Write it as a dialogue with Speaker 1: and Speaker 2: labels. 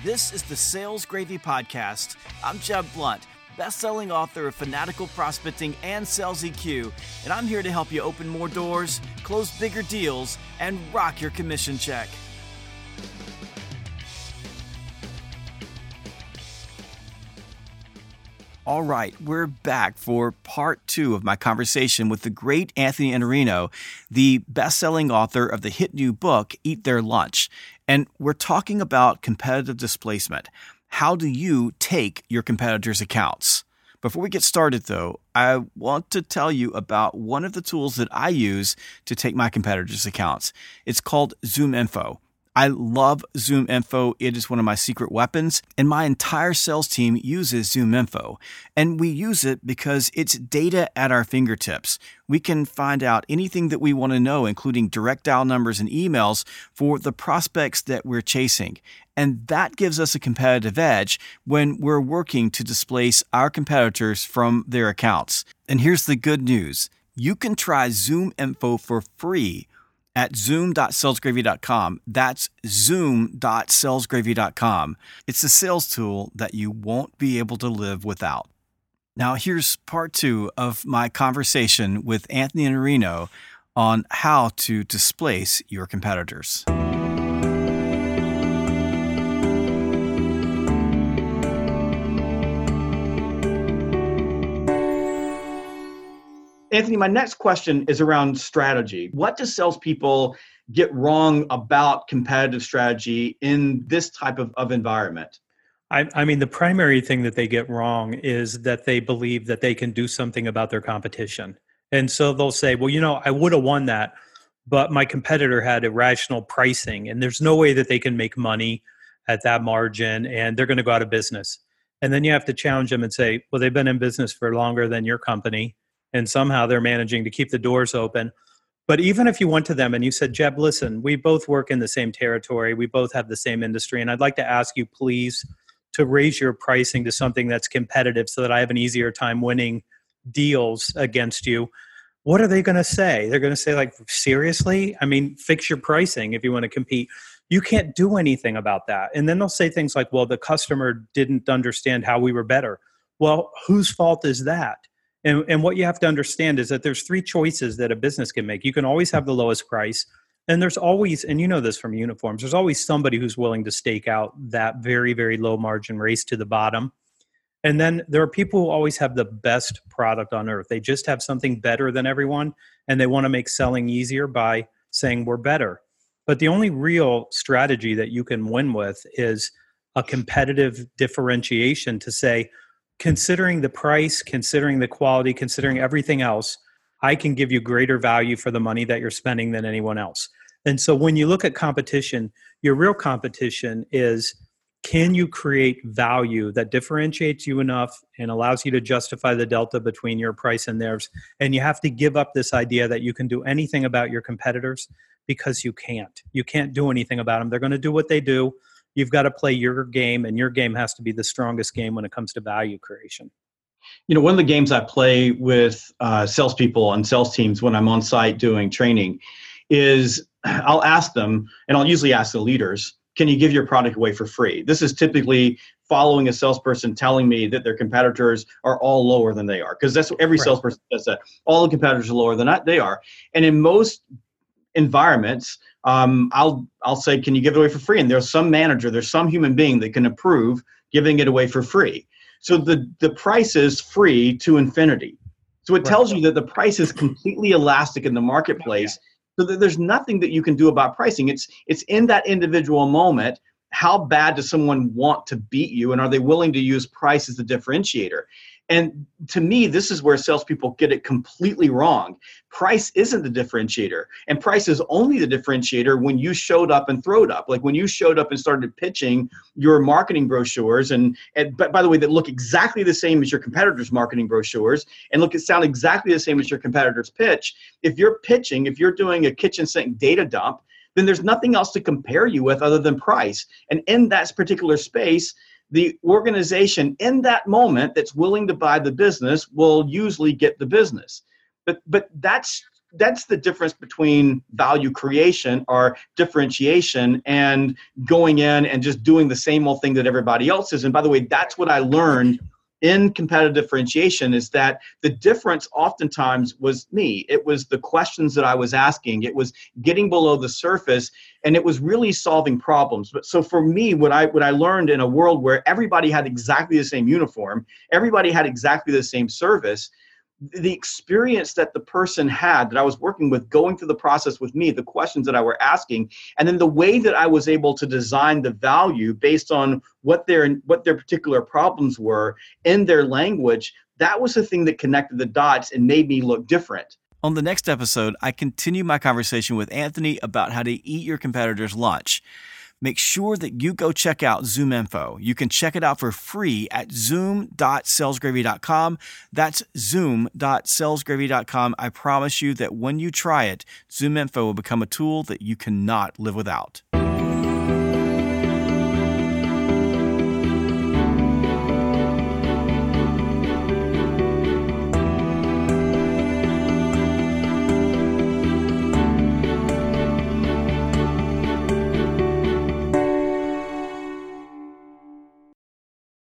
Speaker 1: This is the Sales Gravy Podcast. I'm Jeb Blount, best-selling author of Fanatical Prospecting and Sales EQ, and I'm here to help you open more doors, close bigger deals, and rock your commission check. All right, we're back for part two of my conversation with the great Anthony Iannarino, the best selling author of the hit new book, Eat Their Lunch. And we're talking about competitive displacement. How do you take your competitors' accounts? Before we get started, though, I want to tell you about one of the tools that I use to take my competitors' accounts. It's called ZoomInfo. I love Zoom Info. It is one of my secret weapons, and my entire sales team uses Zoom Info. And we use it because it's data at our fingertips. We can find out anything that we want to know, including direct dial numbers and emails for the prospects that we're chasing. And that gives us a competitive edge when we're working to displace our competitors from their accounts. And here's the good news you can try Zoom Info for free at zoom.salesgravy.com. That's zoom.salesgravy.com. It's a sales tool that you won't be able to live without. Now, here's part two of my conversation with Anthony Iannarino on how to displace your competitors. Anthony, my next question is around strategy. What do salespeople get wrong about competitive strategy in this type of, of environment?
Speaker 2: I, I, mean, the primary thing that they get wrong is that they believe that they can do something about their competition. And so they'll say, well, you know, I would have won that, but my competitor had irrational pricing, and there's no way that they can make money at that margin, and they're going to go out of business. And then you have to challenge them and say, well, they've been in business for longer than your company and somehow they're managing to keep the doors open. But even if you went to them and you said, Jeb, listen, we both work in the same territory, we both have the same industry, and I'd like to ask you, please, to raise your pricing to something that's competitive so that I have an easier time winning deals against you. What are they going to say? They're going to say, like, seriously? I mean, fix your pricing if you want to compete. You can't do anything about that. And then they'll say things like, well, the customer didn't understand how we were better. Well, whose fault is that? And, and what you have to understand is that there's three choices that a business can make. You can always have the lowest price, and there's always, and you know this from uniforms, there's always somebody who's willing to stake out that very, very low margin race to the bottom. And then there are people who always have the best product on earth. They just have something better than everyone, and they want to make selling easier by saying we're better. But the only real strategy that you can win with is a competitive differentiation to say, considering the price, considering the quality, considering everything else, I can give you greater value for the money that you're spending than anyone else. And so when you look at competition, your real competition is can you create value that differentiates you enough and allows you to justify the delta between your price and theirs? And you have to give up this idea that you can do anything about your competitors because you can't. You can't do anything about them. They're going to do what they do you've got to play your game, and your game has to be the strongest game when it comes to value creation.
Speaker 1: You know, one of the games I play with uh, salespeople and sales teams when I'm on site doing training is I'll ask them, and I'll usually ask the leaders, can you give your product away for free? This is typically following a salesperson telling me that their competitors are all lower than they are, because that's what every right. salesperson says that all the competitors are lower than they are. And in most environments, um, I'll I'll say, can you give it away for free? And there's some manager, there's some human being that can approve giving it away for free. So the the price is free to infinity. So it tells you that the price is completely elastic in the marketplace. So that there's nothing that you can do about pricing. It's it's in that individual moment. How bad does someone want to beat you, and are they willing to use price as the differentiator? And to me, this is where salespeople get it completely wrong. Price isn't the differentiator, and price is only the differentiator when you showed up and throwed up. Like when you showed up and started pitching your marketing brochures, and, and but by the way, that look exactly the same as your competitors' marketing brochures, and look, it sound exactly the same as your competitors' pitch. If you're pitching, if you're doing a kitchen sink data dump, then there's nothing else to compare you with other than price. And in that particular space, the organization in that moment that's willing to buy the business will usually get the business. But but that's that's the difference between value creation or differentiation and going in and just doing the same old thing that everybody else is and by the way that's what i learned in competitive differentiation is that the difference oftentimes was me. It was the questions that I was asking. It was getting below the surface and it was really solving problems. But so for me, what I what I learned in a world where everybody had exactly the same uniform, everybody had exactly the same service, the experience that the person had that I was working with going through the process with me, the questions that I were asking, and then the way that I was able to design the value based on what their what their particular problems were in their language, that was the thing that connected the dots and made me look different.
Speaker 3: On the next episode, I continue my conversation with Anthony about how to eat your competitor's lunch make sure that you go check out ZoomInfo. You can check it out for free at zoom.salesgravy.com. That's zoom.salesgravy.com. I promise you that when you try it, ZoomInfo will become a tool that you cannot live without.